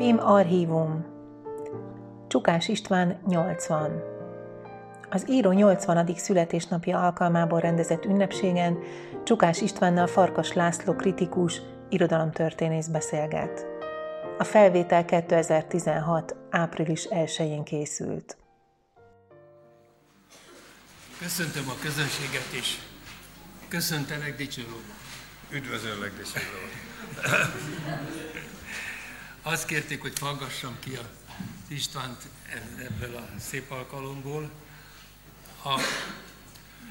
Pim Archívum Csukás István 80 Az író 80. születésnapja alkalmából rendezett ünnepségen Csukás Istvánnal Farkas László kritikus, irodalomtörténész beszélget. A felvétel 2016. április 1-én készült. Köszöntöm a közönséget is. Köszöntelek, dicsőló. Üdvözöllek, dicsőló. Azt kérték, hogy faggassam ki a Istvánt ebből a szép alkalomból. A,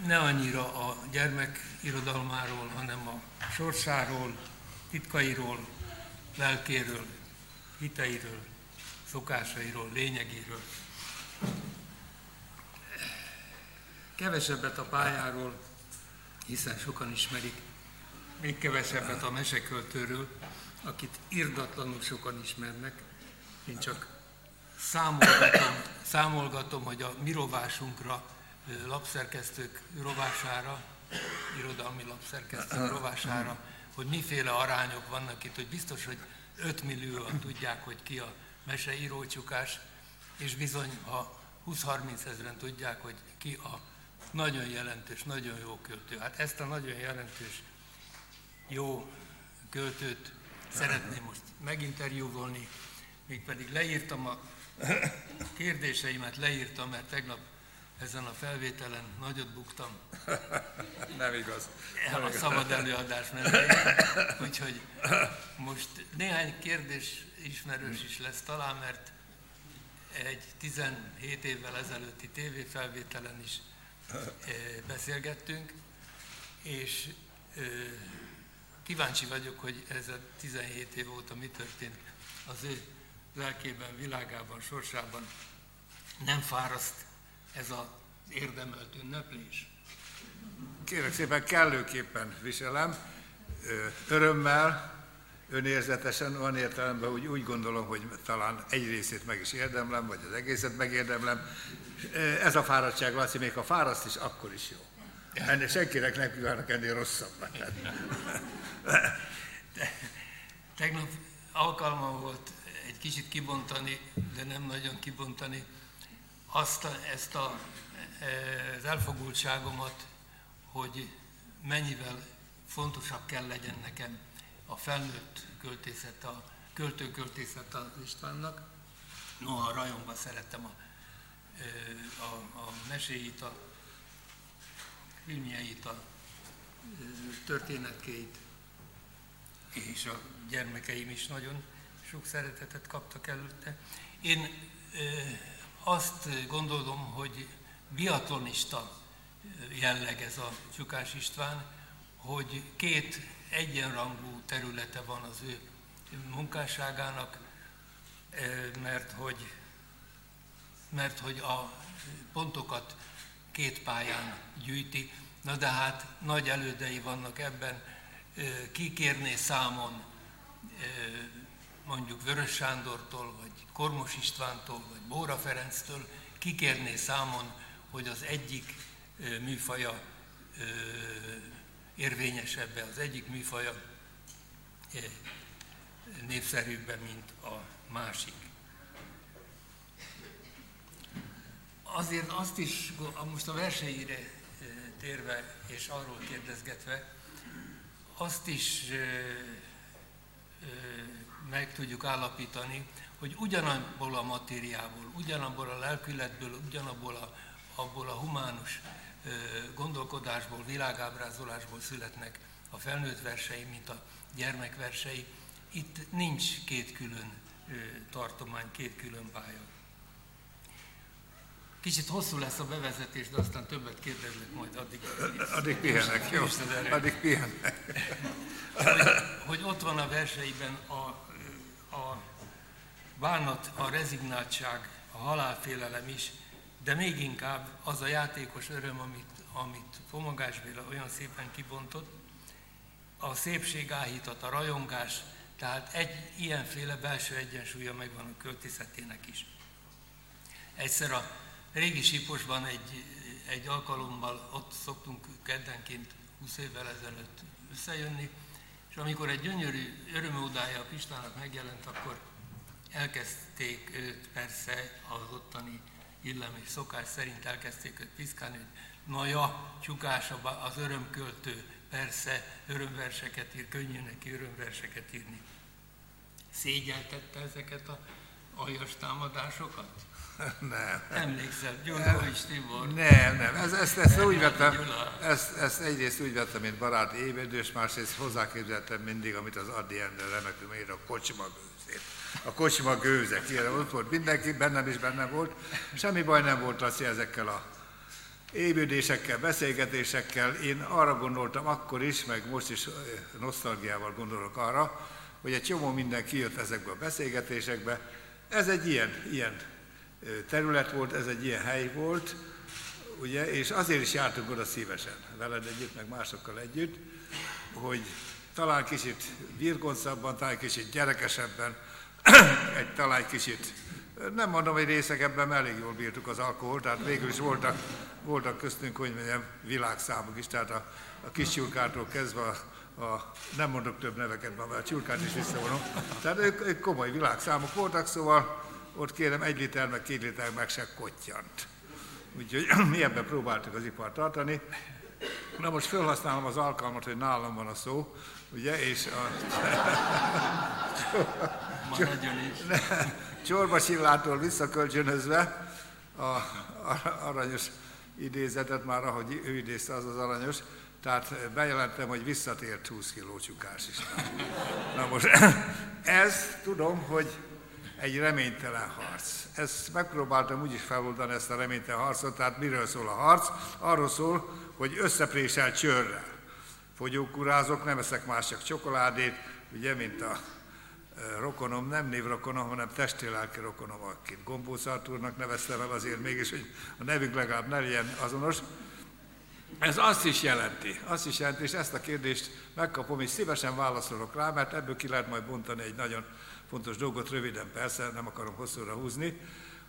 ne annyira a gyermek irodalmáról, hanem a sorsáról, titkairól, lelkéről, hiteiről, szokásairól, lényegéről. Kevesebbet a pályáról, hiszen sokan ismerik, még kevesebbet a meseköltőről, akit irdatlanul sokan ismernek. Én csak számolgatom, számolgatom hogy a mi rovásunkra, lapszerkesztők rovására, irodalmi lapszerkesztők rovására, hogy miféle arányok vannak itt, hogy biztos, hogy 5 millióan tudják, hogy ki a meseíró és bizony a 20-30 ezeren tudják, hogy ki a nagyon jelentős, nagyon jó költő. Hát ezt a nagyon jelentős, jó költőt szeretném most meginterjúvolni, pedig leírtam a kérdéseimet, leírtam, mert tegnap ezen a felvételen nagyot buktam. Nem igaz. Nem a szabad előadás mellé. Úgyhogy most néhány kérdés ismerős is lesz talán, mert egy 17 évvel ezelőtti tévéfelvételen is eh, beszélgettünk, és eh, Kíváncsi vagyok, hogy ez a 17 év óta mi történt az ő lelkében, világában, sorsában. Nem fáraszt ez az érdemelt ünneplés? Kérek szépen, kellőképpen viselem, örömmel, önérzetesen, van értelemben, hogy úgy gondolom, hogy talán egy részét meg is érdemlem, vagy az egészet megérdemlem. Ez a fáradtság, Laci, még ha fáraszt is, akkor is jó. Ennél senkinek nem kívánok ennél rosszabbat. Tegnap alkalma volt egy kicsit kibontani, de nem nagyon kibontani azt a, ezt a, az elfogultságomat, hogy mennyivel fontosabb kell legyen nekem a felnőtt költészet, a költőköltészet az Istvánnak. Noha rajongva szerettem a, a, a meséit, a filmjeit, a történetkeit, és a gyermekeim is nagyon sok szeretetet kaptak előtte. Én azt gondolom, hogy biatlonista jelleg ez a Csukás István, hogy két egyenrangú területe van az ő munkásságának, mert hogy, mert hogy a pontokat két pályán gyűjti, na de hát nagy elődei vannak ebben, kikérné számon mondjuk Vörös Sándortól, vagy Kormos Istvántól, vagy Bóra Ferenctől, kikérné számon, hogy az egyik műfaja érvényesebbe, az egyik műfaja népszerűbben, mint a másik. Azért azt is, most a versenyére térve és arról kérdezgetve, azt is meg tudjuk állapítani, hogy ugyanabból a matériából, ugyanabból a lelkületből, ugyanabból a, abból a humánus gondolkodásból, világábrázolásból születnek a felnőtt versei, mint a gyermekversei. Itt nincs két külön tartomány, két külön pálya. Kicsit hosszú lesz a bevezetés, de aztán többet kérdezlek majd addig. Addig pihenek, jó? Addig pihenek. hogy, hogy ott van a verseiben a, a bánat, a rezignáltság, a halálfélelem is, de még inkább az a játékos öröm, amit, amit Pomagás Béla olyan szépen kibontott, a szépség áhítat, a rajongás, tehát egy ilyenféle belső egyensúlya megvan a költészetének is. Egyszer a régi Siposban egy, egy alkalommal ott szoktunk keddenként 20 évvel ezelőtt összejönni, és amikor egy gyönyörű örömódája a Pistának megjelent, akkor elkezdték őt persze az ottani illem és szokás szerint elkezdték őt piszkálni, hogy na ja, csukás az örömköltő, persze örömverseket ír, könnyű neki örömverseket írni. Szégyeltette ezeket a aljas támadásokat? Nem. Emlékszel, Györgyovics Tibor? Nem, nem. Ez, ezt, ezt, nem, úgy vettem, ezt, ezt egyrészt úgy vettem, mint baráti évedős, másrészt hozzáképzeltem mindig, amit az Adi Ender remekül ír, a kocsma gőzét. A kocsma gőzek, ilyen ott volt mindenki, bennem is benne volt. Semmi baj nem volt az, ezekkel a évődésekkel, beszélgetésekkel. Én arra gondoltam akkor is, meg most is nosztalgiával gondolok arra, hogy egy csomó minden kijött ezekbe a beszélgetésekbe. Ez egy ilyen, ilyen terület volt, ez egy ilyen hely volt, ugye, és azért is jártunk oda szívesen, veled együtt, meg másokkal együtt, hogy talán kicsit virgoncabban, talán kicsit gyerekesebben, egy talán kicsit, nem mondom, hogy részekebben elég jól bírtuk az alkoholt, tehát végül is voltak, voltak köztünk, hogy mondjam, világszámok is, tehát a, a kis csurkától kezdve a, a, nem mondok több neveket, mert a csurkát is visszavonom. Tehát ők, ők komoly világszámok voltak, szóval ott kérem egy liter, meg két liter meg se kottyant. Úgyhogy mi ebben próbáltuk az ipart tartani. Na most felhasználom az alkalmat, hogy nálam van a szó, ugye, és a... Csorba Csillától visszakölcsönözve a, a aranyos idézetet, már ahogy ő idézte, az az aranyos, tehát bejelentem, hogy visszatért 20 kiló csukás is. Na most ez tudom, hogy egy reménytelen harc. Ezt megpróbáltam úgy is feloldani ezt a reménytelen harcot, tehát miről szól a harc? Arról szól, hogy összeprésel csőrrel. Fogyókurázok, nem eszek más, csak csokoládét, ugye, mint a e, rokonom, nem névrokonom, hanem testi-lelki rokonom, akit Gombóc neveztem el azért mégis, hogy a nevük legalább ne legyen azonos. Ez azt is jelenti, azt is jelenti, és ezt a kérdést megkapom, és szívesen válaszolok rá, mert ebből ki lehet majd bontani egy nagyon fontos dolgot, röviden persze, nem akarom hosszúra húzni.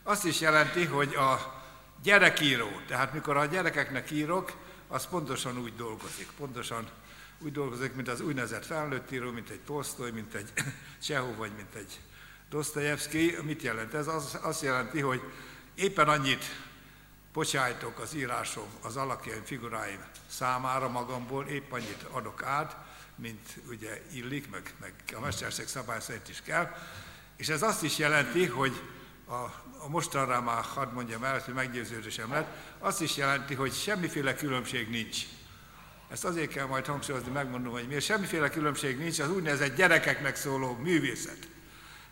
Azt is jelenti, hogy a gyerekíró, tehát mikor a gyerekeknek írok, az pontosan úgy dolgozik, pontosan úgy dolgozik, mint az úgynevezett felnőtt író, mint egy Tolstoy, mint egy Csehov, vagy mint egy Dostoyevsky. Mit jelent ez? Az, azt jelenti, hogy éppen annyit bocsájtok az írásom, az alakjaim, figuráim számára magamból, épp annyit adok át, mint ugye illik, meg, meg a mesterség szabály szerint is kell. És ez azt is jelenti, hogy a, a mostanra már hadd mondjam el, hogy meggyőződésem lett, azt is jelenti, hogy semmiféle különbség nincs. Ezt azért kell majd hangsúlyozni, megmondom, hogy miért. Semmiféle különbség nincs az úgynevezett gyerekeknek szóló művészet.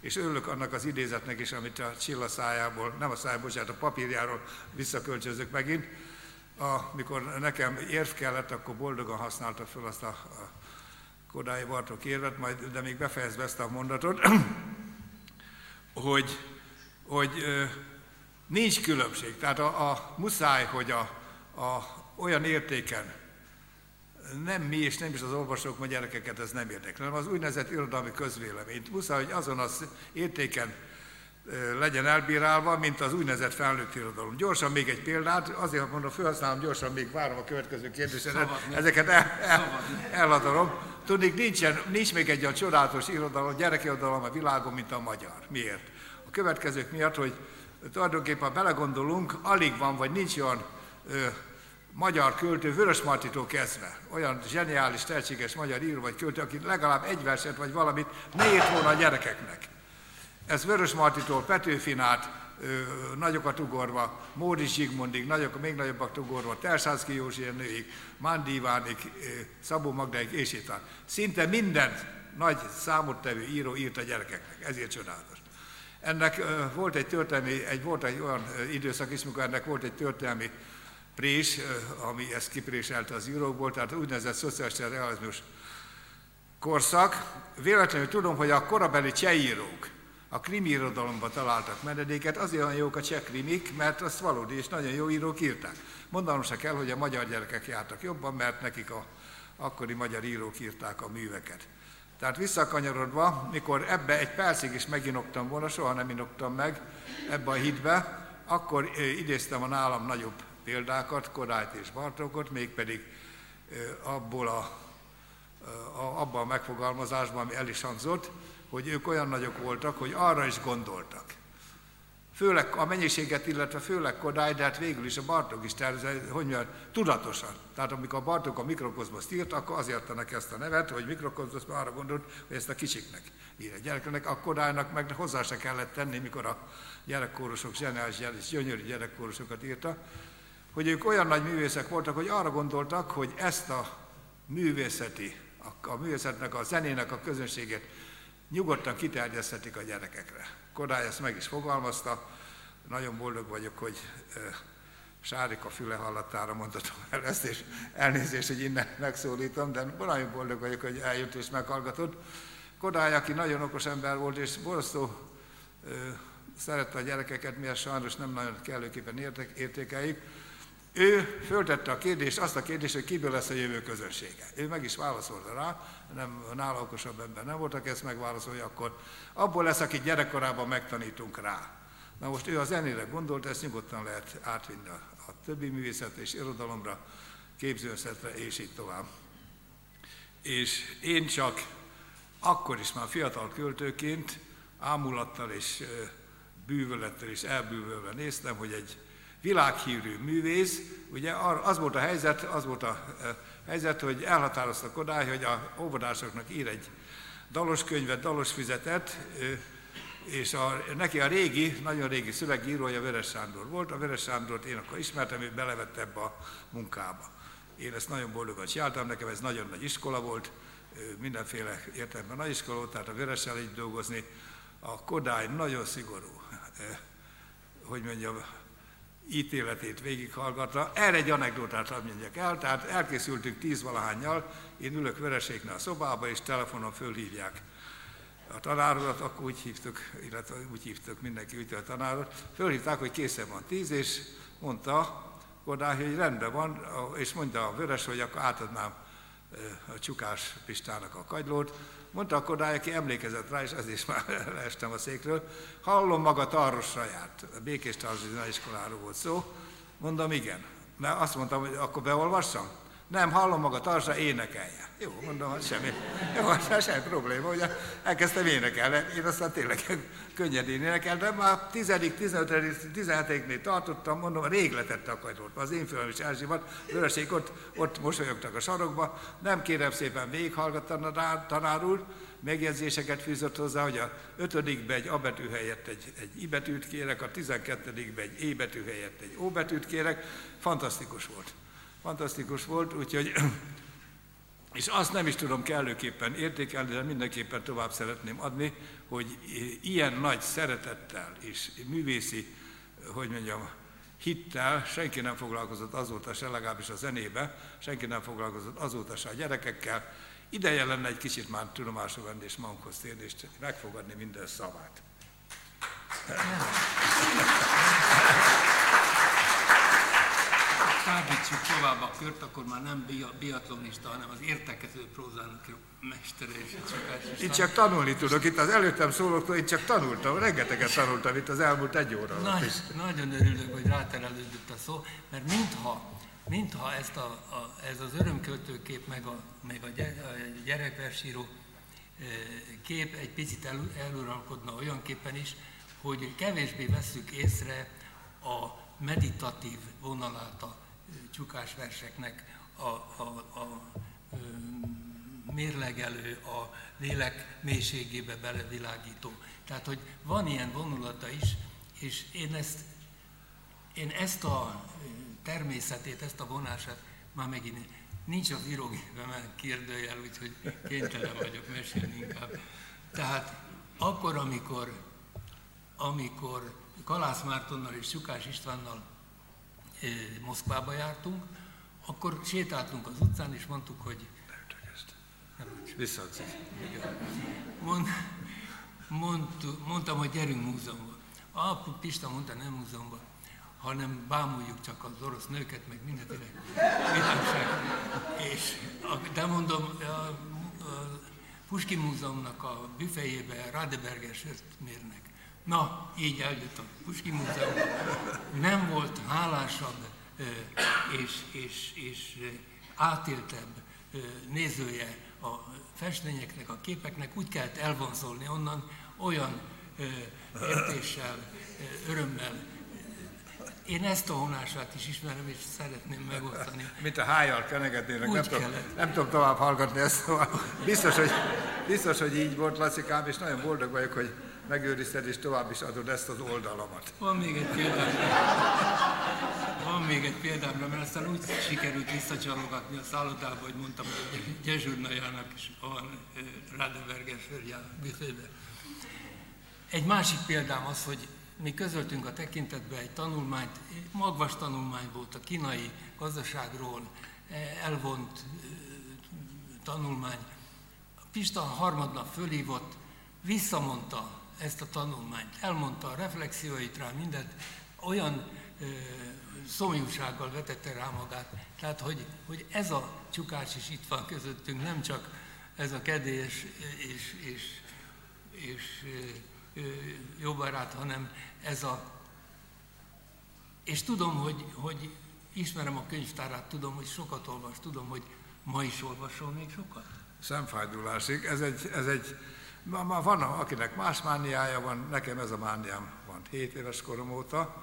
És örülök annak az idézetnek is, amit a Csilla szájából, nem a szájából, bocsánat, a papírjáról visszakölcsözök megint. Amikor nekem érv kellett, akkor boldogan használta fel azt a, a Kodály Bartók érvet, majd, de még befejezve ezt a mondatot, hogy, hogy nincs különbség. Tehát a, a muszáj, hogy a, a, olyan értéken nem mi és nem is az olvasók, vagy gyerekeket ez nem érdekli, hanem az úgynevezett irodalmi közvéleményt. Muszáj, hogy azon az értéken legyen elbírálva, mint az úgynevezett felnőtt irodalom. Gyorsan még egy példát, azért mondom, felhasználom gyorsan, még várom a következő kérdéseket, ezeket el, el, eladom. Tudnék, nincsen, nincs még egy olyan csodálatos irodalom, gyerekirodalom a világon, mint a magyar. Miért? A következők miatt, hogy tulajdonképpen belegondolunk, alig van, vagy nincs olyan ö, magyar költő, Vörös Martitól kezdve, olyan zseniális, tehetséges magyar író vagy költő, aki legalább egy verset vagy valamit ne írt volna a gyerekeknek. Ez Vörös Martitól Petőfin át, nagyokat ugorva, Móri Zsigmondig, nagyok, még nagyobbak ugorva, Tersánszki Józsi nőig, Mandi Ivánig, Szabó Magdáig, és itt. Szinte minden nagy számottevő író írt a gyerekeknek, ezért csodálatos. Ennek volt egy történelmi, egy, volt egy olyan időszak is, mikor ennek volt egy történelmi prés, ami ezt kipréselte az írókból, tehát úgynevezett szociális realizmus korszak. Véletlenül tudom, hogy a korabeli cseh írók, a krimi irodalomban találtak menedéket, azért olyan jók a cseh krimik, mert azt valódi és nagyon jó írók írták. Mondanom se kell, hogy a magyar gyerekek jártak jobban, mert nekik a akkori magyar írók írták a műveket. Tehát visszakanyarodva, mikor ebbe egy percig is meginoktam volna, soha nem inoktam meg ebbe a hitbe, akkor idéztem a nálam nagyobb példákat, Kodályt és Bartókot, mégpedig abból a abban a megfogalmazásban, ami el is hangzott, hogy ők olyan nagyok voltak, hogy arra is gondoltak. Főleg a mennyiséget, illetve főleg Kodály, de hát végül is a Bartók is tervezett, hogy mondjam, tudatosan. Tehát amikor a Bartók a mikrokozmoszt írt, akkor azért neki ezt a nevet, hogy mikrokozmosz arra gondolt, hogy ezt a kicsiknek ír a gyereknek, a Kodálynak meg hozzá se kellett tenni, mikor a gyerekkórusok, zseniális, gyönyörű gyerekkórusokat írta, hogy ők olyan nagy művészek voltak, hogy arra gondoltak, hogy ezt a művészeti, a, a művészetnek, a zenének a közönségét nyugodtan kiterjeszthetik a gyerekekre. Kodály ezt meg is fogalmazta, nagyon boldog vagyok, hogy e, Sárika füle hallatára mondhatom el ezt, és elnézést, hogy innen megszólítom, de nagyon boldog vagyok, hogy eljött és meghallgatott. Kodály, aki nagyon okos ember volt, és borzasztó e, szerette a gyerekeket, miért sajnos nem nagyon kellőképpen értékeljük, ő föltette a kérdést, azt a kérdést, hogy kiből lesz a jövő közönsége. Ő meg is válaszolta rá, nem, nála okosabb ember nem voltak, ezt megválaszolja, akkor abból lesz, akit gyerekkorában megtanítunk rá. Na most ő a zenére gondolt, ezt nyugodtan lehet átvinni a, a többi művészetre és irodalomra, képzőszetre, és így tovább. És én csak akkor is már fiatal költőként ámulattal és bűvölettel és elbűvölve néztem, hogy egy világhírű művész, ugye az volt a helyzet, az volt a helyzet, hogy elhatározta Kodály, hogy a óvodásoknak ír egy dalos könyvet, dalos füzetet, és a, neki a régi, nagyon régi szövegírója Veres Sándor volt, a Veres Sándort én akkor ismertem, ő belevett ebbe a munkába. Én ezt nagyon boldogan csináltam, nekem ez nagyon nagy iskola volt, mindenféle értelemben nagy iskola volt, tehát a Veressel egy dolgozni. A Kodály nagyon szigorú, hogy mondjam, ítéletét végighallgatva. Erre egy anekdotát hadd mondjak el, tehát elkészültünk tíz valahányjal, én ülök Vereségnél a szobába, és telefonon fölhívják a tanárodat, akkor úgy hívtuk, illetve úgy hívtuk mindenki, úgy a tanárot, fölhívták, hogy készen van tíz, és mondta Kodály, hogy rendben van, és mondta a Vöres, hogy akkor átadnám a Csukás Pistának a kagylót, Mondta a Kodály, aki emlékezett rá, és ez is már leestem a székről, hallom maga Tarrosra járt, a Békés Tarrosi iskoláról volt szó, mondom igen. Mert azt mondtam, hogy akkor beolvassam? Nem, hallom maga Tarrosra, énekelje. Jó, mondom, hogy semmi, jó, hát semmi probléma, ugye elkezdtem énekelni, én aztán tényleg könnyedén énekeltem, már 10., 15., 17-nél tartottam, mondom, a kajtót, az én fülem is elzsivat, vöröség ott, ott mosolyogtak a sarokba, nem kérem szépen végighallgattam a tanár úr, megjegyzéseket fűzött hozzá, hogy a ötödikbe egy A betű helyett egy, egy I betűt kérek, a tizenkettedikbe egy E betű helyett egy O betűt kérek, fantasztikus volt. Fantasztikus volt, úgyhogy és azt nem is tudom kellőképpen értékelni, de mindenképpen tovább szeretném adni, hogy ilyen nagy szeretettel és művészi, hogy mondjam, hittel senki nem foglalkozott azóta se, legalábbis a zenébe, senki nem foglalkozott azóta se a gyerekekkel. Ideje lenne egy kicsit már tudomásul venni és magunkhoz térni, és megfogadni minden szavát. kábítsuk tovább a kört, akkor már nem biatlonista, hanem az értekező prózának mestere és csak Itt csak tanulni tudok, itt az előttem szólóktól én csak tanultam, rengeteget tanultam itt az elmúlt egy óra Na, is. Nagyon örülök, hogy ráterelődött a szó, mert mintha, mintha ezt a, a, ez az örömköltőkép, meg a, meg a gyerekversíró e, kép egy picit el, eluralkodna olyan képen is, hogy kevésbé vesszük észre a meditatív vonalát a csukás verseknek a, a, a mérlegelő, a lélek mélységébe belevilágító. Tehát, hogy van ilyen vonulata is, és én ezt, én ezt a természetét, ezt a vonását már megint nincs az írógépemen kérdőjel, úgyhogy kénytelen vagyok mesélni inkább. Tehát akkor, amikor, amikor Kalász Mártonnal és Csukás Istvánnal Moszkvába jártunk, akkor sétáltunk az utcán, és mondtuk, hogy... Visszaadsz. Mond, mond, mondtam, hogy gyerünk múzeumba. A Pista mondta, nem múzeumba, hanem bámuljuk csak az orosz nőket, meg mindenféle világság. És, de mondom, a, a Puskin Múzeumnak a büfejébe Radeberger sört mérnek. Na, így eljött a Puski Múzeum. Nem volt hálásabb és, és, és átéltebb nézője a festményeknek, a képeknek úgy kellett elvonzolni onnan, olyan értéssel, örömmel. Én ezt a honását is ismerem, és szeretném megosztani. Mint a hájjal kenegetnének, nem tudom, nem tudom tovább hallgatni ezt. Szóval biztos, hogy, biztos, hogy így volt, Lacikám, és nagyon boldog vagyok, hogy megőrizted és tovább is adod ezt az oldalamat. Van még egy példám. Van még egy példám, mert aztán úgy sikerült visszacsalogatni a szállodába, hogy mondtam, hogy Gyezsurnajának is van Radeberger sörje a büfébe. Egy másik példám az, hogy mi közöltünk a tekintetbe egy tanulmányt, magvas tanulmány volt a kínai gazdaságról, elvont tanulmány. Pista harmadnap fölhívott, visszamondta ezt a tanulmányt, elmondta a reflexióit rá, mindent, olyan ö, szomjúsággal vetette rá magát. Tehát, hogy, hogy ez a csukács is itt van közöttünk, nem csak ez a kedélyes és, és, és jó barát, hanem ez a... És tudom, hogy, hogy ismerem a könyvtárát, tudom, hogy sokat olvas, tudom, hogy ma is olvasol még sokat. Szemfájdulásig. Ez egy, ez egy Ma, ma van, akinek más mániája van, nekem ez a mániám van. 7 éves korom óta,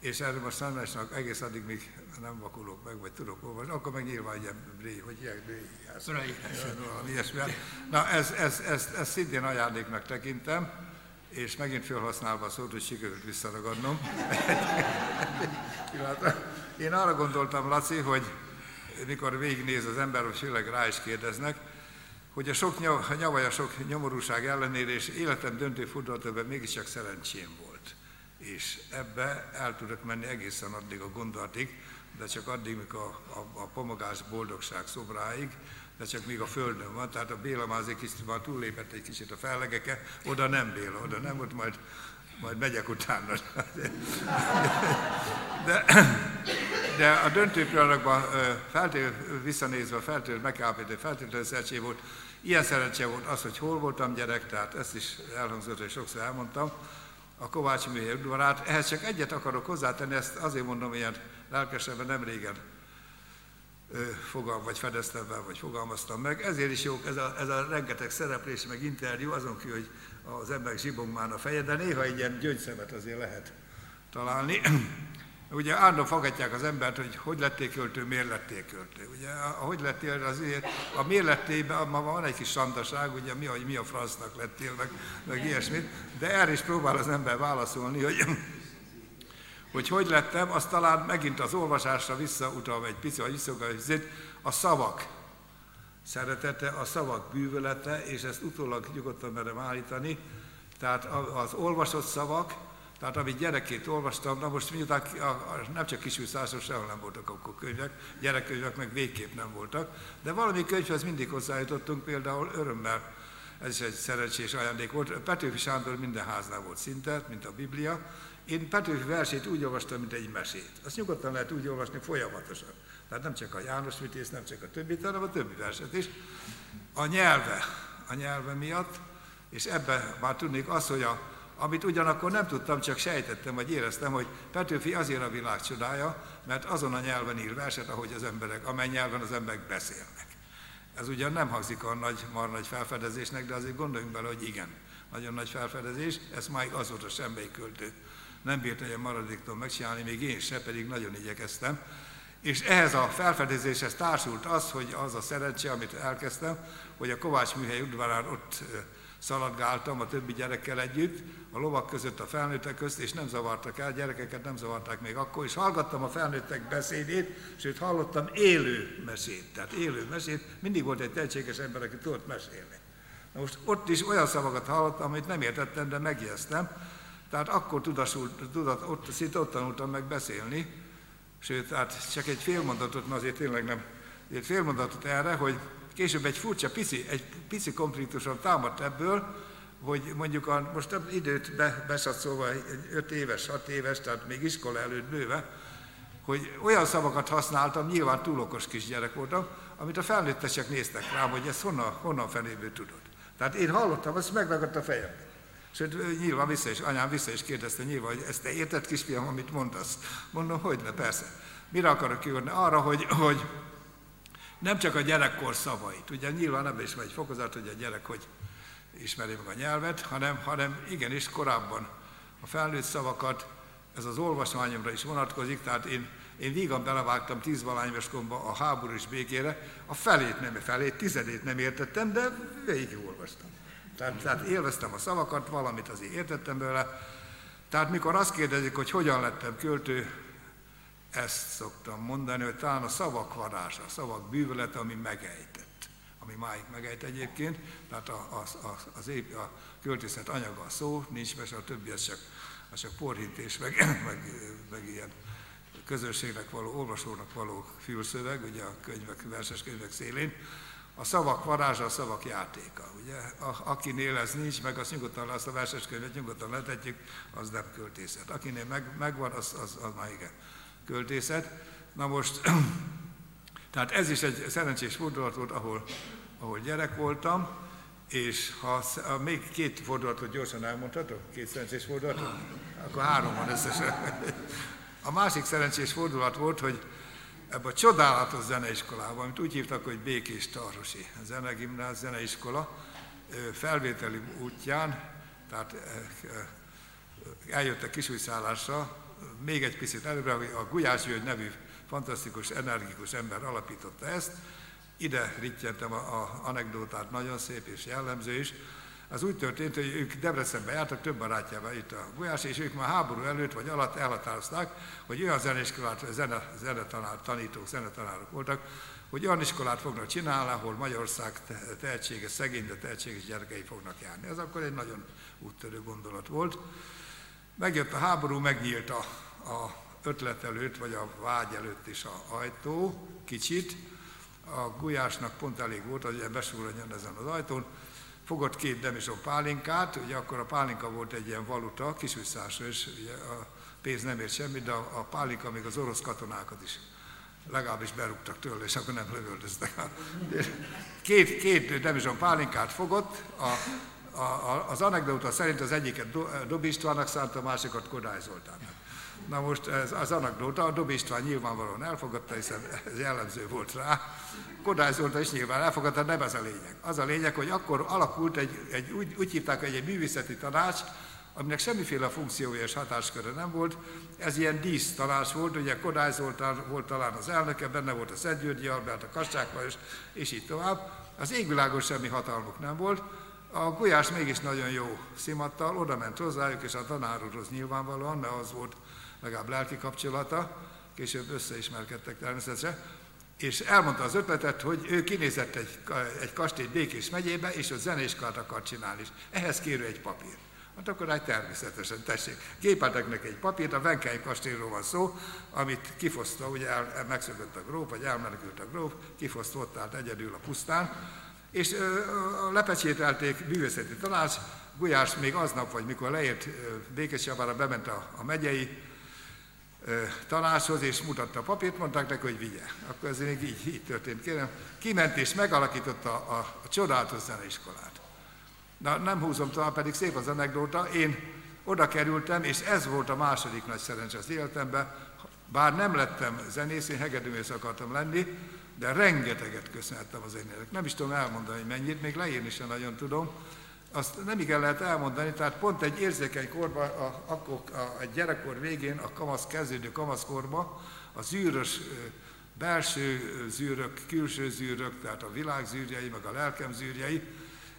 és erről most nem esnek egész addig, míg nem vakulok meg, vagy tudok olvasni, akkor meg nyilván egy bré, hogy ilyen bré, Na, ez, ez, ez, ez szintén ajándéknak tekintem, és megint felhasználva a szót, hogy sikerült visszaragadnom. Én arra gondoltam, Laci, hogy mikor végignéz az ember, hogy főleg rá is kérdeznek, hogy a sok nyavaj, a sok nyomorúság ellenére és életem döntő fordulatóban mégiscsak szerencsém volt. És ebbe el tudok menni egészen addig a gondolatig, de csak addig, mikor a, a, a pomogás boldogság szobráig, de csak még a földön van, tehát a Béla már azért kicsit már túllépett egy kicsit a fellegeke, oda nem Béla, oda nem, ott majd, majd megyek utána. De, de a döntő pillanatban feltétlenül visszanézve, feltétlenül megállapítani, feltétlenül szerencsé volt, Ilyen szerencse volt az, hogy hol voltam gyerek, tehát ezt is elhangzott, és sokszor elmondtam, a Kovács műhely udvarát. Ehhez csak egyet akarok hozzátenni, ezt azért mondom ilyen lelkesebben, nem régen fogal, vagy fedeztem be, vagy fogalmaztam meg. Ezért is jó ez a, ez a rengeteg szereplés, meg interjú, azon kívül, hogy az ember zsibong már a feje, de néha egy ilyen gyöngyszemet azért lehet találni. Ugye állandóan fogadják az embert, hogy hogy lettél költő, miért lettél költő. Ugye, ahogy lettél, azért a miért lettében ma van egy kis sandaság, ugye mi, hogy mi a francnak lettél, meg, meg ilyesmit, de erre is próbál az ember válaszolni, hogy hogy hogy lettem, az talán megint az olvasásra visszautalva egy pici, vagy visszautalva a szavak szeretete, a szavak bűvölete, és ezt utólag nyugodtan merem állítani, tehát az olvasott szavak, tehát amit gyerekként olvastam, na most miután a, a, nem csak kisúszásos, sehol nem voltak akkor könyvek, gyerekkönyvek meg végképp nem voltak, de valami könyvhez mindig hozzájutottunk, például örömmel, ez is egy szerencsés ajándék volt. Petőfi Sándor minden háznál volt szinte, mint a Biblia. Én Petőfi versét úgy olvastam, mint egy mesét. Azt nyugodtan lehet úgy olvasni folyamatosan. Tehát nem csak a János Vitéz, nem csak a többit, hanem a többi verset is. A nyelve, a nyelve miatt, és ebbe már tudnék az, hogy a amit ugyanakkor nem tudtam, csak sejtettem, vagy éreztem, hogy Petőfi azért a világ csodája, mert azon a nyelven ír verset, ahogy az emberek, amely nyelven az emberek beszélnek. Ez ugyan nem hangzik a nagy, mar nagy felfedezésnek, de azért gondoljunk bele, hogy igen, nagyon nagy felfedezés, ez máig azóta semmelyik költő nem bírt olyan maradéktól megcsinálni, még én se, pedig nagyon igyekeztem. És ehhez a felfedezéshez társult az, hogy az a szerencse, amit elkezdtem, hogy a Kovács műhely udvarán ott szaladgáltam a többi gyerekkel együtt, a lovak között, a felnőttek közt, és nem zavartak el, gyerekeket nem zavarták még akkor, és hallgattam a felnőttek beszédét, sőt hallottam élő mesét, tehát élő mesét, mindig volt egy tehetséges ember, aki tudott mesélni. Na most ott is olyan szavakat hallottam, amit nem értettem, de megjegyeztem, tehát akkor tudasult, tudat, ott, szinte ott tanultam meg beszélni, sőt, hát csak egy félmondatot, mert azért tényleg nem, egy félmondatot erre, hogy Később egy furcsa, pici, egy pici konfliktuson támadt ebből, hogy mondjuk a, most több időt be, besatszolva, 5 éves, 6 éves, tehát még iskola előtt bőve, hogy olyan szavakat használtam, nyilván túl okos kisgyerek voltam, amit a felnőttesek néztek rám, hogy ezt honnan, honnan fenéből tudod. Tehát én hallottam, azt megragadt a fejem. Sőt, nyilván vissza is, anyám vissza is kérdezte nyilván, hogy ezt te érted kisfiam, amit mondasz? Mondom, hogy ne, persze. Mire akarok kijönni? Arra, hogy, hogy Nem csak a gyerekkor szavait, ugye nyilván ebben is van egy fokozat, hogy a gyerek hogy ismeri meg a nyelvet, hanem, hanem igenis korábban a felnőtt szavakat, ez az olvasmányomra is vonatkozik, tehát én, én vígan belevágtam tíz valányveskomba a háború békére, a felét nem, felét, tizedét nem értettem, de végig olvastam. Tehát, tehát élveztem a szavakat, valamit azért értettem belőle. Tehát mikor azt kérdezik, hogy hogyan lettem költő, ezt szoktam mondani, hogy talán a szavak varázsa, a szavak bűvölete, ami megejtett, ami máig megejt egyébként, tehát a, a, a, az ép, a költészet anyaga a szó, nincs meg, a többi az csak, az csak porhintés, meg, meg, meg ilyen közönségnek való, olvasónak való fülszöveg, ugye a könyvek, verses könyvek szélén, a szavak varázsa, a szavak játéka. Ugye? A, akinél ez nincs, meg azt nyugodtan, azt a verses könyvet nyugodtan letetjük, az nem költészet. Akinél meg, megvan, az, az, az már igen költészet. Na most, tehát ez is egy szerencsés fordulat volt, ahol, ahol gyerek voltam, és ha még két fordulatot gyorsan elmondhatok, két szerencsés fordulatot, akkor három van összesen. A másik szerencsés fordulat volt, hogy ebbe a csodálatos zeneiskolában, amit úgy hívtak, hogy Békés Tarrosi zenegimnáz zeneiskola, felvételi útján, tehát eljöttek kisújszállásra, még egy picit előbbre, a Gulyás György nevű fantasztikus, energikus ember alapította ezt, ide rittyentem a, a anekdótát, nagyon szép és jellemző is. Az úgy történt, hogy ők Debrecenbe jártak, több barátjával itt a Gulyás, és ők már háború előtt vagy alatt elhatározták, hogy olyan zeneiskolát, zene, zenetanár, tanítók, zenetanárok voltak, hogy olyan iskolát fognak csinálni, ahol Magyarország tehetséges, szegény, de tehetséges gyerekei fognak járni. Ez akkor egy nagyon úttörő gondolat volt. Megjött a háború, megnyílt a, a ötlet előtt, vagy a vágy előtt is a ajtó, kicsit. A gulyásnak pont elég volt, hogy besúrjon ezen az ajtón. Fogott két demizsó pálinkát, ugye akkor a pálinka volt egy ilyen valuta, kisvisszásra, és ugye a pénz nem ért semmit, de a, pálinka még az orosz katonákat is legalábbis berúgtak tőle, és akkor nem lövöldöztek. Két, két demizson pálinkát fogott, a a, a, az anekdóta szerint az egyiket Dob Istvánnak szánta, a másikat Kodály Zoltánnak. Na most ez az anekdóta, a Dob István nyilvánvalóan elfogadta, hiszen ez jellemző volt rá. Kodály Zoltán is nyilván elfogadta, nem ez a lényeg. Az a lényeg, hogy akkor alakult egy, egy úgy, úgy hívták, hogy egy művészeti tanács, aminek semmiféle funkciója és hatásköre nem volt. Ez ilyen dísz tanács volt, ugye Kodály Zoltán volt talán az elnöke, benne volt a Szent Györgyi Albert, a Kassák Lajos, és így tovább. Az égvilágon semmi hatalmuk nem volt, a Gulyás mégis nagyon jó szimattal, oda ment hozzájuk, és a tanár úrhoz nyilvánvalóan, mert az volt legalább lelki kapcsolata, később összeismerkedtek természetesen, és elmondta az ötletet, hogy ő kinézett egy, egy kastélyt Békés megyébe, és ott zeneiskát akar csinálni, és ehhez kérő egy papír. Hát akkor egy természetesen, tessék. Gépeltek neki egy papírt, a Venkei kastélyról van szó, amit kifosztva, ugye el, megszökött a gróf, vagy elmenekült a gróf, kifosztva ott állt egyedül a pusztán, és lepecsételték művészeti tanács, Gulyás még aznap, vagy mikor leért Békéscsabára, bement a, a megyei tanácshoz, és mutatta a papírt, mondták neki, hogy vigye. Akkor ez még így, így történt, kérem. Kiment és megalakította a, a, a csodálatos zeneiskolát. Na, nem húzom tovább, pedig szép az anekdóta. Én oda kerültem, és ez volt a második nagy szerencse az életemben. Bár nem lettem zenész, én hegedűmész akartam lenni, de rengeteget köszönhettem az éneknek. Nem is tudom elmondani, hogy mennyit, még leírni sem nagyon tudom. Azt nem igen lehet elmondani, tehát pont egy érzékeny korban, a, akkor a, a gyerekkor végén, a kamasz kezdődő kamaszkorban, a zűrös belső zűrök, külső zűrök, tehát a világ zűrjei, meg a lelkem zűrjei,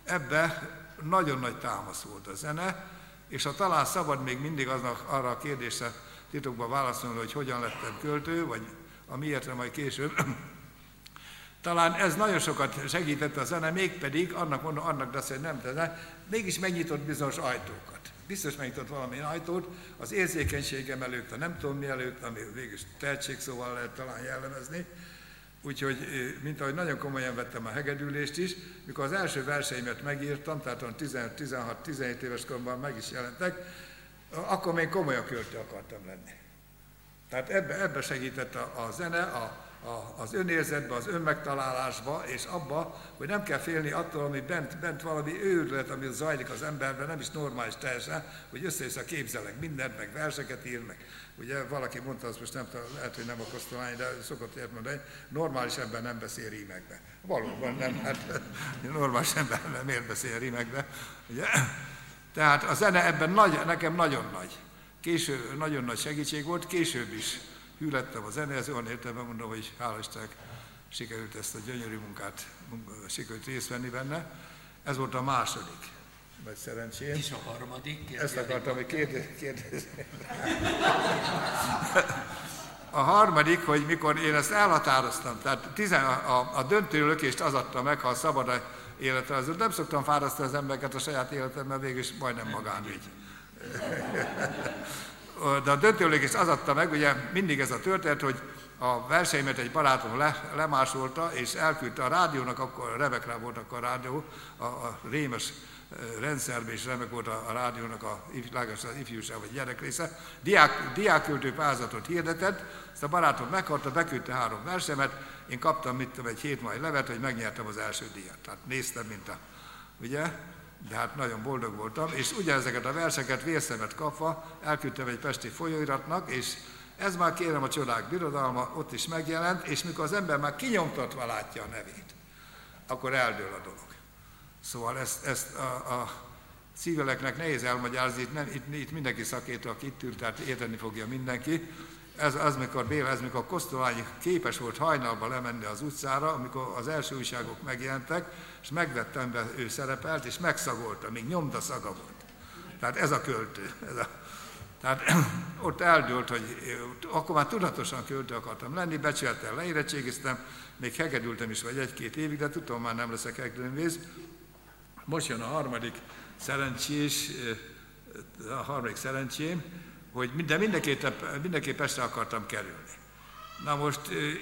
ebbe nagyon nagy támasz volt a zene, és ha talán szabad még mindig aznak arra a kérdésre titokban válaszolni, hogy hogyan lettem költő, vagy a miértre majd később, talán ez nagyon sokat segített a zene, mégpedig annak mondom, annak de hogy nem de mégis megnyitott bizonyos ajtókat. Biztos megnyitott valamilyen ajtót, az érzékenységem előtt, a nem tudom mi előtt, ami végül tehetség szóval lehet talán jellemezni, Úgyhogy, mint ahogy nagyon komolyan vettem a hegedülést is, mikor az első verseimet megírtam, tehát 15-16-17 éves koromban meg is jelentek, akkor még komolyan költő akartam lenni. Tehát ebbe, ebbe segített a, a zene, a, az önérzetbe, az önmegtalálásba, és abba, hogy nem kell félni attól, ami bent, bent valami őrület, ami zajlik az emberben, nem is normális teljesen, hogy össze-össze képzelek mindent, meg verseket ír, meg ugye valaki mondta, azt most nem lehet, hogy nem a kosztolány, de szokott ilyet mondani, normális ember nem beszél rímekbe. Valóban nem, hát normális ember nem miért beszél rímekbe. Ugye? Tehát a zene ebben nagy, nekem nagyon nagy. Késő, nagyon nagy segítség volt, később is hű lettem a zenéhez, olyan értelemben mondom, hogy hála Istennek sikerült ezt a gyönyörű munkát, sikerült részt venni benne. Ez volt a második vagy szerencsém. És a harmadik? Ezt akartam, hogy kérdezni. A harmadik, hogy mikor én ezt elhatároztam, tehát tizen, a, a döntő lökést az adta meg, ha a szabad a életre, az nem szoktam fárasztani az embereket a saját életemben, végül is majdnem magánügy. De a döntőlökést az adta meg, ugye mindig ez a történet, hogy a verseimet egy barátom le, lemásolta, és elküldte a rádiónak, akkor Rebekrá volt akkor a rádió, a, a rémes rendszerben is remek volt a, a rádiónak a, lágos, az ifjúság vagy gyerek része. Diák, diákköltő pályázatot hirdetett, ezt a barátom meghalta, beküldte három versemet, én kaptam mit tudom, egy hét majd levet, hogy megnyertem az első díjat. Tehát néztem, mint a, ugye, de hát nagyon boldog voltam, és ugyanezeket a verseket vérszemet kapva elküldtem egy pesti folyóiratnak, és ez már kérem a csodák birodalma, ott is megjelent, és mikor az ember már kinyomtatva látja a nevét, akkor eldől a dolog. Szóval ezt, ezt a, a civileknek nehéz elmagyarázni, itt, nem, itt, itt mindenki szakértő, aki itt ült, tehát érteni fogja mindenki. Ez az, mikor Béla, ez mikor Kosztolányi képes volt hajnalba lemenni az utcára, amikor az első újságok megjelentek, és megvettem be, ő szerepelt, és megszagolta, még nyomda szaga volt. Tehát ez a költő. Ez a, tehát ott eldőlt, hogy akkor már tudatosan költő akartam lenni, becsülettel leérettségiztem, még hegedültem is vagy egy-két évig, de tudom, már nem leszek hegedülmvész, most jön a harmadik szerencsés, a harmadik szerencsém, hogy minden, mindenképp, mindenképp ezt akartam kerülni. Na most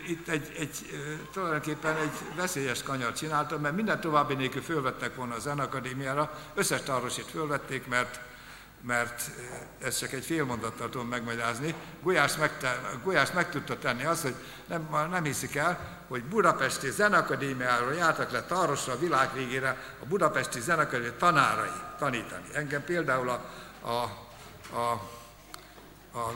itt egy, egy, tulajdonképpen egy veszélyes kanyar csináltam, mert minden további nélkül fölvettek volna a Zenakadémiára, összes tarosit fölvették, mert mert eh, ez csak egy fél mondattal tudom megmagyarázni. Gulyás, megte, Gulyás meg tudta tenni azt, hogy nem, nem hiszik el, hogy Budapesti Zenakadémiáról jártak le Tarosra a világ végére a Budapesti Zenakadémia tanárai tanítani. Engem például a, a, a, a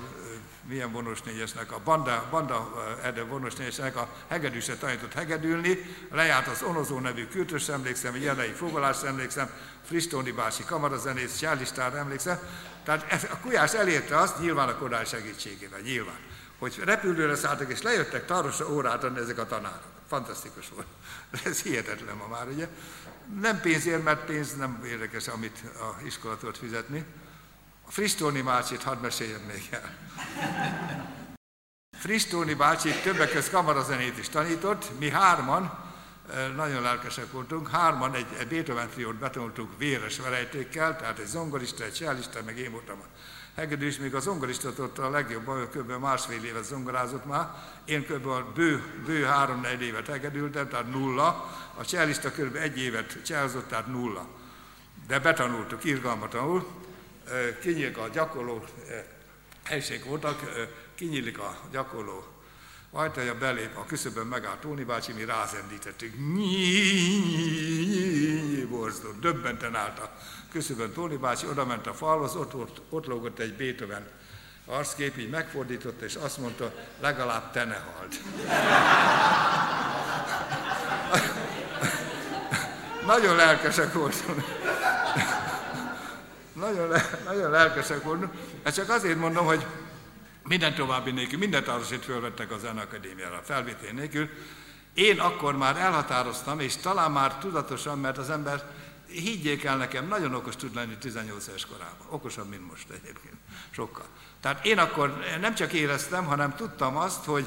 milyen vonós négyesnek, a Banda, Banda Ede vonós négyesnek a hegedűse tanított hegedülni, lejárt az Onozó nevű kürtös emlékszem, Jelei Fogalás emlékszem, Fristóni bácsi kamarazenész, Csállistára emlékszem. Tehát a Kujás elérte azt, nyilván a korány segítségével, nyilván, hogy repülőre szálltak és lejöttek Tarosra órát adni ezek a tanárok. Fantasztikus volt. Ez hihetetlen ma már, ugye? Nem pénzért, mert pénz nem érdekes, amit a iskola fizetni. A Fristóni bácsit hadd meséljem még el. Fristóni bácsi többek között kamarazenét is tanított, mi hárman, nagyon lelkesek voltunk, hárman egy, egy Beethoven triót betanultuk véres verejtékkel, tehát egy zongorista, egy cellista, meg én voltam a hegedűs, még a zongorista ott a legjobb, kb. másfél évet zongorázott már, én kb. bő, bő három-négy évet hegedültem, tehát nulla, a cellista kb. egy évet cselzott, tehát nulla. De betanultuk, irgalmatlanul, kinyílik a gyakorló helység voltak, kinyílik a gyakorló ajtaja belép, a küszöbön megállt Tóni bácsi, mi rázendítettük. Borzdott, döbbenten állt a küszöbön Tóni bácsi, oda ment a falhoz, ott, ott, ott lógott egy Beethoven arckép, így megfordította, és azt mondta, legalább te ne halt. Nagyon lelkesek voltunk. Nagyon, nagyon lelkesek voltunk. Ezt csak azért mondom, hogy minden további nélkül, mindent arra fölvettek a Zenakadémiára, felvétel nélkül. Én akkor már elhatároztam, és talán már tudatosan, mert az ember, higgyék el nekem, nagyon okos tud lenni 18 éves korában. Okosabb, mint most egyébként. Sokkal. Tehát én akkor nem csak éreztem, hanem tudtam azt, hogy,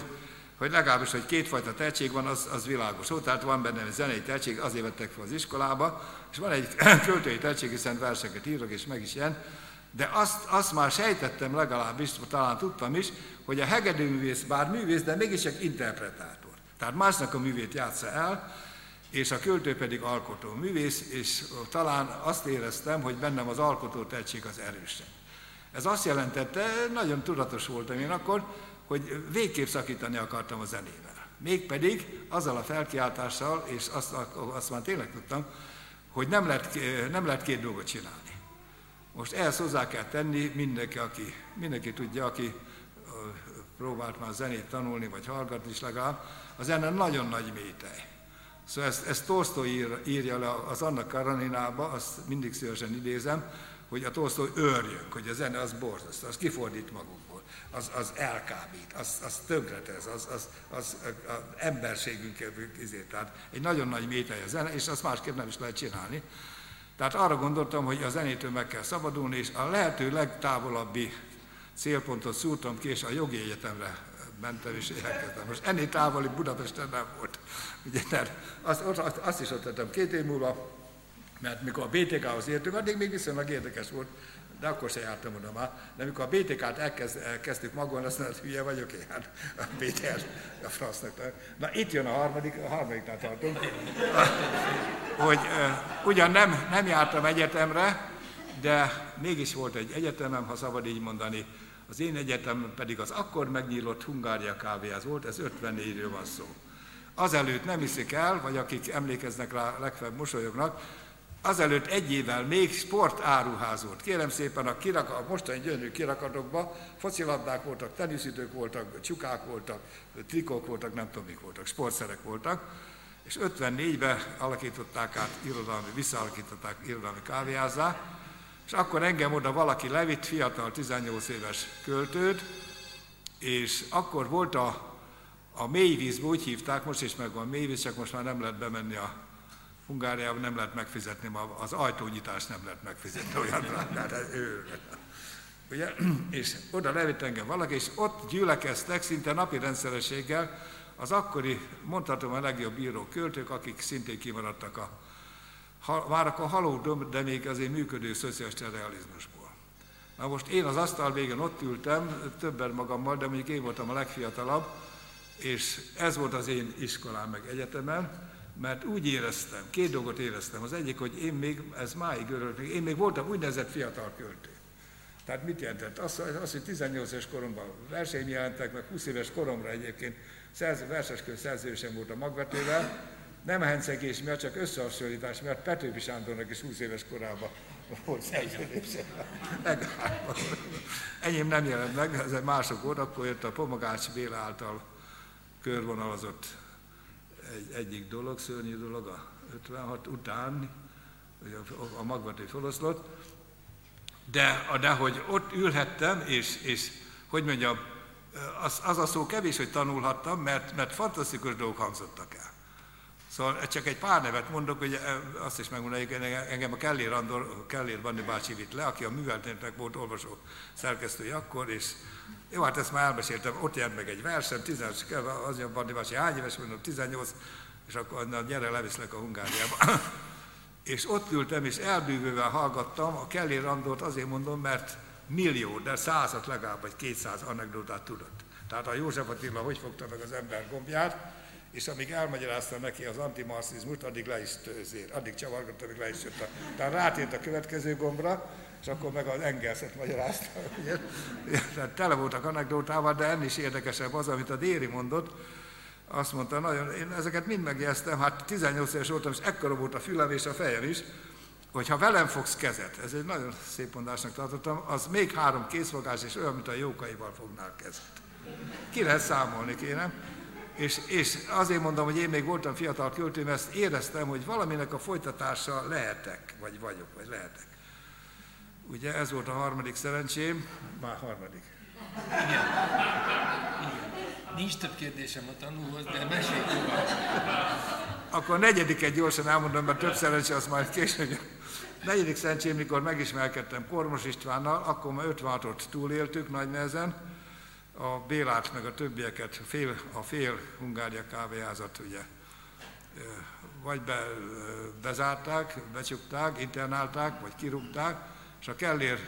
hogy legalábbis, hogy kétfajta tehetség van, az, az világos. Ó, tehát van benne egy zenei tehetség, azért vettek fel az iskolába, és van egy költői tehetség, hiszen verseket írok, és meg is ilyen, de azt, azt már sejtettem legalábbis, talán tudtam is, hogy a hegedűművész bár művész, de mégiscsak interpretátor. Tehát másnak a művét játsza el, és a költő pedig alkotó művész, és talán azt éreztem, hogy bennem az alkotó tehetség az erősebb. Ez azt jelentette, nagyon tudatos voltam én akkor, hogy végképp szakítani akartam a zenével. Mégpedig azzal a felkiáltással, és azt, azt már tényleg tudtam, hogy nem lehet, nem lehet két dolgot csinálni. Most ehhez hozzá kell tenni mindenki, aki, mindenki tudja, aki próbált már zenét tanulni, vagy hallgatni is legalább, az zene nagyon nagy métej. Szóval ezt, ezt Tolstoy ír, írja le az Anna Karaninába, azt mindig szívesen idézem, hogy a Tolstoy őrjön, hogy a zene az borzasztó, az kifordít magukból, az, az elkábít, az, az tönkretez, az, az, az, az emberségünk, izé, tehát egy nagyon nagy métej a zene, és azt másképp nem is lehet csinálni. Tehát arra gondoltam, hogy a zenétől meg kell szabadulni, és a lehető legtávolabbi célpontot szúrtam ki, és a jogi egyetemre mentem és elkezdtem. Most ennél távoli Budapesten nem volt. Ugye, tehát azt, azt, azt is ott tettem két év múlva, mert mikor a BTK-hoz értünk, addig még viszonylag érdekes volt, de akkor se jártam oda már. De mikor a BTK-t elkezd, elkezdtük magon, azt mondta, hülye vagyok én, hát a BTK a francnak. Na itt jön a harmadik, a harmadiknál tartunk, hogy uh, ugyan nem, nem jártam egyetemre, de mégis volt egy egyetemem, ha szabad így mondani, az én egyetem pedig az akkor megnyílott Hungária kávéház volt, ez 54-ről van szó. Azelőtt nem hiszik el, vagy akik emlékeznek rá, legfeljebb mosolyognak, azelőtt egy évvel még sportáruház volt. Kérem szépen, a, kirak, a mostani gyönyörű kirakatokban focilabdák voltak, teniszütők voltak, csukák voltak, trikók voltak, nem tudom mik voltak, sportszerek voltak, és 54-ben alakították át irodalmi, visszaalakították irodalmi kávéházá, és akkor engem oda valaki levitt, fiatal, 18 éves költőt, és akkor volt a, a mélyvízbe, úgy hívták, most is megvan mélyvíz, csak most már nem lehet bemenni a Hungáriába, nem lehet megfizetni, az ajtónyitást nem lehet megfizetni, olyan drágát, ez ő. Ugye? És oda levitt engem valaki, és ott gyülekeztek szinte napi rendszerességgel az akkori, mondhatom a legjobb bíró költők, akik szintén kimaradtak a már akkor haló, de még azért működő szociális realizmusból. Na most én az asztal végén ott ültem, többen magammal, de mondjuk én voltam a legfiatalabb, és ez volt az én iskolám meg egyetemen, mert úgy éreztem, két dolgot éreztem. Az egyik, hogy én még, ez máig örülök, én még voltam úgynevezett fiatal költő. Tehát mit jelentett? Az, az hogy 18 éves koromban versenyt jelentek, meg 20 éves koromra egyébként szerző, verseskő szerző sem volt a magvetővel, nem hencegés miatt, csak összehasonlítás miatt Petőfi Sándornak is 20 éves korában volt szerződése. Enyém nem jelent meg, ez mások volt, akkor jött a Pomagács Béla által körvonalazott egy, egyik dolog, szörnyű dolog, a 56 után, a, a magvatő feloszlott, de, de hogy ott ülhettem, és, és hogy mondjam, az, az a szó kevés, hogy tanulhattam, mert, mert fantasztikus dolgok hangzottak el. Szóval csak egy pár nevet mondok, hogy eh, azt is megmondom, hogy engem a Kellér, Andor, Kellér Bandi bácsi vitt le, aki a művelténynek volt olvasó szerkesztője akkor, és jó, hát ezt már elmeséltem, ott jelent meg egy versem, 15, az a Bandi bácsi, hány éves mondom, 18, és akkor na, gyere, leviszlek a Hungáriába. és ott ültem, és elbűvővel hallgattam, a Kellér Andort azért mondom, mert millió, de százat legalább, vagy kétszáz anekdotát tudott. Tehát a József Attila hogy fogta meg az ember gombját, és amíg elmagyaráztam neki az antimarxizmust, addig le is tőzér, addig csavargatta, amíg le is jött. A, tehát rátért a következő gombra, és akkor meg az Engelszet magyarázta. Ugye? Tehát tele voltak anekdótával, de ennél is érdekesebb az, amit a Déri mondott, azt mondta, nagyon, én ezeket mind megjegyeztem, hát 18 éves voltam, és ekkora volt a fülem és a fejem is, hogy ha velem fogsz kezet, ez egy nagyon szép mondásnak tartottam, az még három készfogás, és olyan, mint a jókaival fognál kezet. Ki lehet számolni, kérem. És, és azért mondom, hogy én még voltam fiatal költő, mert ezt éreztem, hogy valaminek a folytatása lehetek, vagy vagyok, vagy lehetek. Ugye ez volt a harmadik szerencsém, már harmadik. Igen. Igen. Nincs több kérdésem a tanulhoz, de mesélj tovább. Akkor a negyediket gyorsan elmondom, mert több szerencse az majd később. Negyedik szerencsém, mikor megismerkedtem Kormos Istvánnal, akkor már 56-ot túléltük nagy nehezen, a Bélát meg a többieket, fél, a fél Hungária kávéházat ugye vagy be, bezárták, becsukták, internálták, vagy kirúgták, és a Kellér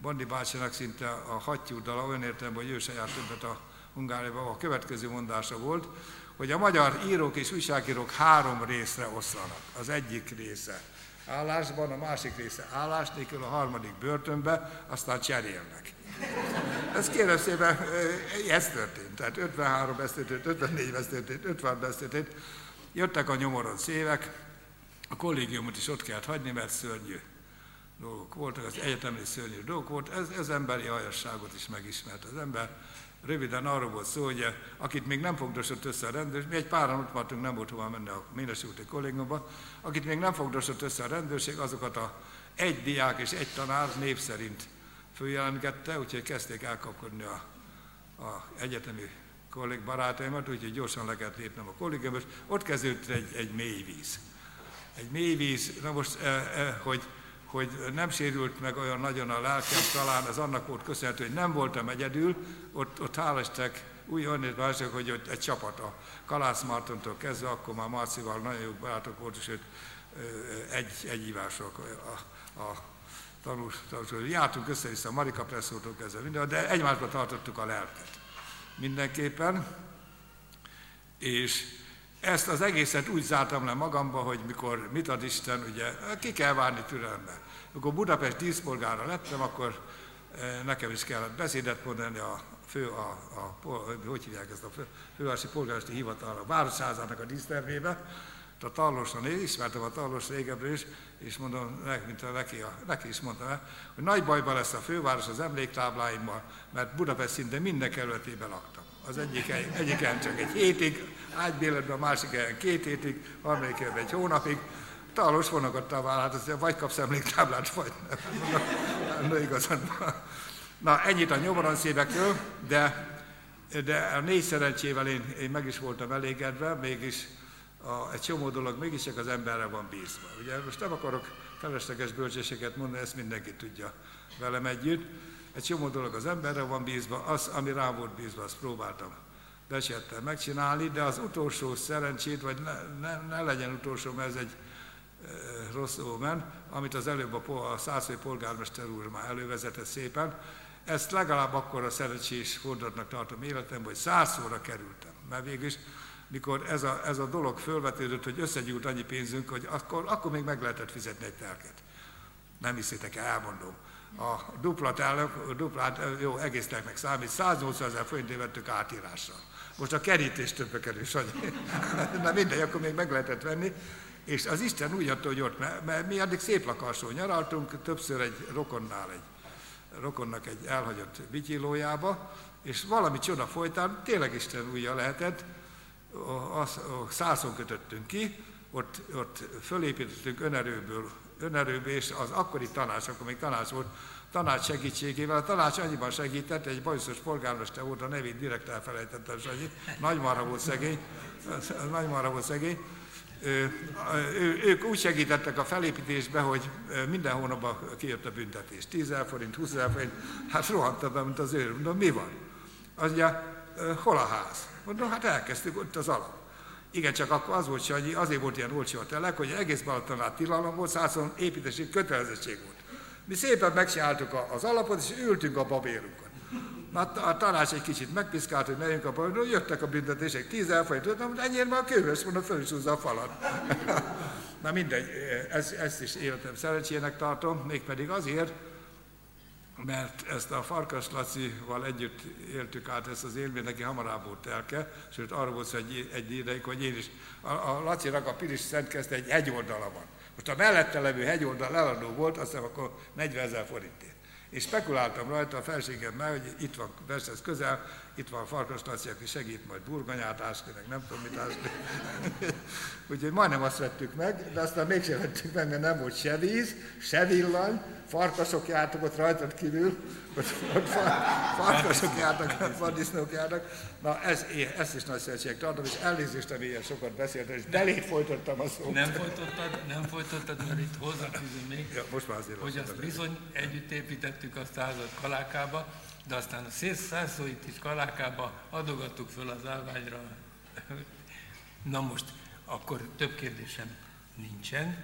Bandi bácsinak szinte a hattyúddal olyan értelemben, hogy ő se járt többet a Hungáriában, a következő mondása volt, hogy a magyar írók és újságírók három részre oszlanak. Az egyik része állásban, a másik része állás nélkül, a harmadik börtönbe, aztán cserélnek. Ez kérem szépen, ez történt. Tehát 53 beszéltét, 54 beszéltét, 50 beszéltét. Jöttek a nyomoront évek, a kollégiumot is ott kellett hagyni, mert szörnyű dolgok voltak, az egyetemi szörnyű dolgok volt, ez, ez emberi hajasságot is megismert az ember. Röviden arról volt szó, hogy akit még nem fogdosott össze a rendőrség, mi egy páran ott voltunk, nem volt hova menni a Ménesi úti akit még nem fogdosott össze a rendőrség, azokat a egy diák és egy tanár név szerint följelentgette, úgyhogy kezdték elkapkodni a, a egyetemi kollég barátaimat, úgyhogy gyorsan le kellett lépnem a kollégiumba, és ott kezdődött egy, egy mély víz. Egy mély víz, na most, eh, eh, hogy hogy nem sérült meg olyan nagyon a lelkem, talán ez annak volt köszönhető, hogy nem voltam egyedül, ott, ott hálástek úgy onnét mások, hogy ott egy a Kalász Martontól kezdve, akkor már Marcival nagyon jó barátok volt, és őt egy, egy ívások a, a tanús, tanús, jártunk össze-vissza Marika Presszótól kezdve minden, de egymásba tartottuk a lelket. Mindenképpen. És ezt az egészet úgy zártam le magamba, hogy mikor mit ad Isten, ugye ki kell várni türelembe. Amikor Budapest díszpolgára lettem, akkor eh, nekem is kellett beszédet mondani a fő, a, a, hogy hívják ezt a fő, fővárosi polgármesteri hivatal, a városházának a dísztervébe, a Tallosan, én ismertem a Tallos régebről is, és mondom, mint a neki, a, neki is mondtam el, hogy nagy bajban lesz a főváros az emléktábláimmal, mert Budapest szinte minden kerületében laktam. Az egyik, egyiken csak egy hétig, ágybéletben, a másik helyen két hétig, harmadik helyen egy hónapig. Talos vonogatta a vállát, azt vagy kapsz emléktáblát, vagy nem. Na, igazán. Na, ennyit a nyomoranszévekről, de, de a négy szerencsével én, én meg is voltam elégedve, mégis a, egy csomó dolog mégis csak az emberre van bízva. Ugye most nem akarok felesleges bölcsességet mondani, ezt mindenki tudja velem együtt. Egy csomó dolog az emberre van bízva, az, ami rá volt bízva, azt próbáltam besettem megcsinálni, de az utolsó szerencsét, vagy ne, ne, ne legyen utolsó, mert ez egy e, rossz ómen, amit az előbb a, a szászai polgármester úr már elővezetett szépen, ezt legalább akkor a szerencsés fordulatnak tartom életemben, hogy százszóra kerültem. Mert végülis, mikor ez a, ez a dolog fölvetődött, hogy összegyűlt annyi pénzünk, hogy akkor, akkor még meg lehetett fizetni egy telket. Nem hiszitek el, elmondom a duplat, elnök, a duplát, jó, egész meg számít, 180 ezer forintért vettük átírásra. Most a kerítés többbe kerül, Sanyi. Na mindegy, akkor még meg lehetett venni. És az Isten úgy adta, hogy ott, mert, mi addig szép lakáson nyaraltunk, többször egy rokonnál, egy rokonnak egy elhagyott vityilójába, és valami csoda folytán, tényleg Isten újja lehetett, százon kötöttünk ki, ott, ott fölépítettünk önerőből, önerőből, és az akkori tanács, akkor még tanács volt, tanács segítségével. A tanács annyiban segített, egy bajuszos polgármester volt, a nevét direkt elfelejtettem, Sanyi, nagymarha volt szegény, nagymarha volt szegény, ő, ők úgy segítettek a felépítésbe, hogy minden hónapban kijött a büntetés. 10 forint, 20 forint, hát rohantam be, mint az ő. Mondom, mi van? Az mondja, hol a ház? Mondom, hát elkezdtük ott az alap. Igen, csak akkor az volt, hogy azért volt ilyen olcsó a telek, hogy egész Balatonát tilalom volt, százon építési kötelezettség volt. Mi szépen megcsináltuk az alapot, és ültünk a babérunkon. Na, a tanács egy kicsit megpiszkált, hogy megyünk a babérunkon, jöttek a büntetések, tíz elfolyt, hogy ennyire már a kőhöz, mondom, föl is a falat. Na mindegy, ez, ezt is életem szerencsének tartom, mégpedig azért, mert ezt a Farkas Lacival együtt éltük át ezt az élményt, neki hamarabb volt telke, sőt arra volt egy, egy ideig, hogy én is, a, a Lacinak a Piris Szentkezte egy hegyoldala van. Most a mellette levő hegyoldal eladó volt, azt hiszem akkor 40 ezer forintért. És spekuláltam rajta a felségemmel, hogy itt van Versez közel, itt van Farkas Laci, aki segít majd burgonyát ásni, meg nem tudom mit ásni. Úgyhogy majdnem azt vettük meg, de aztán mégsem vettük meg, mert nem volt se víz, se villany, farkasok jártak ott rajtad kívül, ott, ott farkasok jártak, vaddisznók jártak. Na, ez, ezt is nagy szerencség tartom, és elnézést, hogy ilyen sokat beszéltem, és belét folytottam a szót. Nem folytottad, nem folytottad, mert itt hozzáfűzöm még, ja, most már azért hogy azt bizony együtt építettük a házat Kalákába, de aztán a szélszászóit is Kalákába adogattuk föl az állványra. Na most, akkor több kérdésem nincsen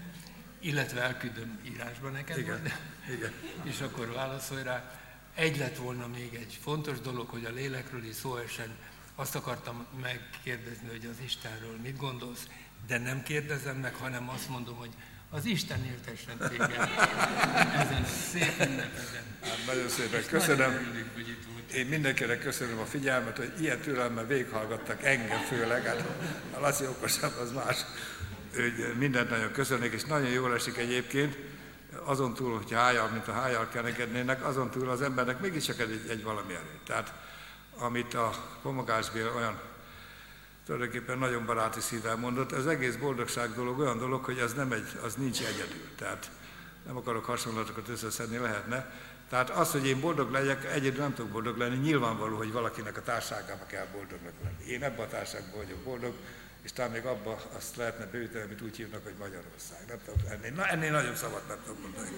illetve elküldöm írásba neked Igen. Majd, Igen. és akkor válaszolj rá. Egy lett volna még egy fontos dolog, hogy a lélekről is szó esen. Azt akartam megkérdezni, hogy az Istenről mit gondolsz, de nem kérdezem meg, hanem azt mondom, hogy az Isten éltessen téged ezen a szép ünnepezen. Hát nagyon szépen köszönöm. Én mindenkinek köszönöm a figyelmet, hogy ilyen türelemmel végighallgattak engem főleg, hát a Laci okosabb, az más. Hogy mindent nagyon köszönnék, és nagyon jól esik egyébként, azon túl, hogy hájjal, mint a hájjal kenekednének, azon túl az embernek mégiscsak egy, egy valami erő. Tehát amit a Pomogás olyan tulajdonképpen nagyon baráti szívvel mondott, az egész boldogság dolog olyan dolog, hogy az, nem egy, az nincs egyedül. Tehát nem akarok hasonlatokat összeszedni, lehetne. Tehát az, hogy én boldog legyek, egyedül nem tudok boldog lenni, nyilvánvaló, hogy valakinek a társágában kell boldognak lenni. Én ebben a társágban vagyok boldog, és talán még abba azt lehetne bővíteni, amit úgy hívnak, hogy Magyarország. Nem tudom, ennél, na, ennél nagyobb szabad nem tudom mondani.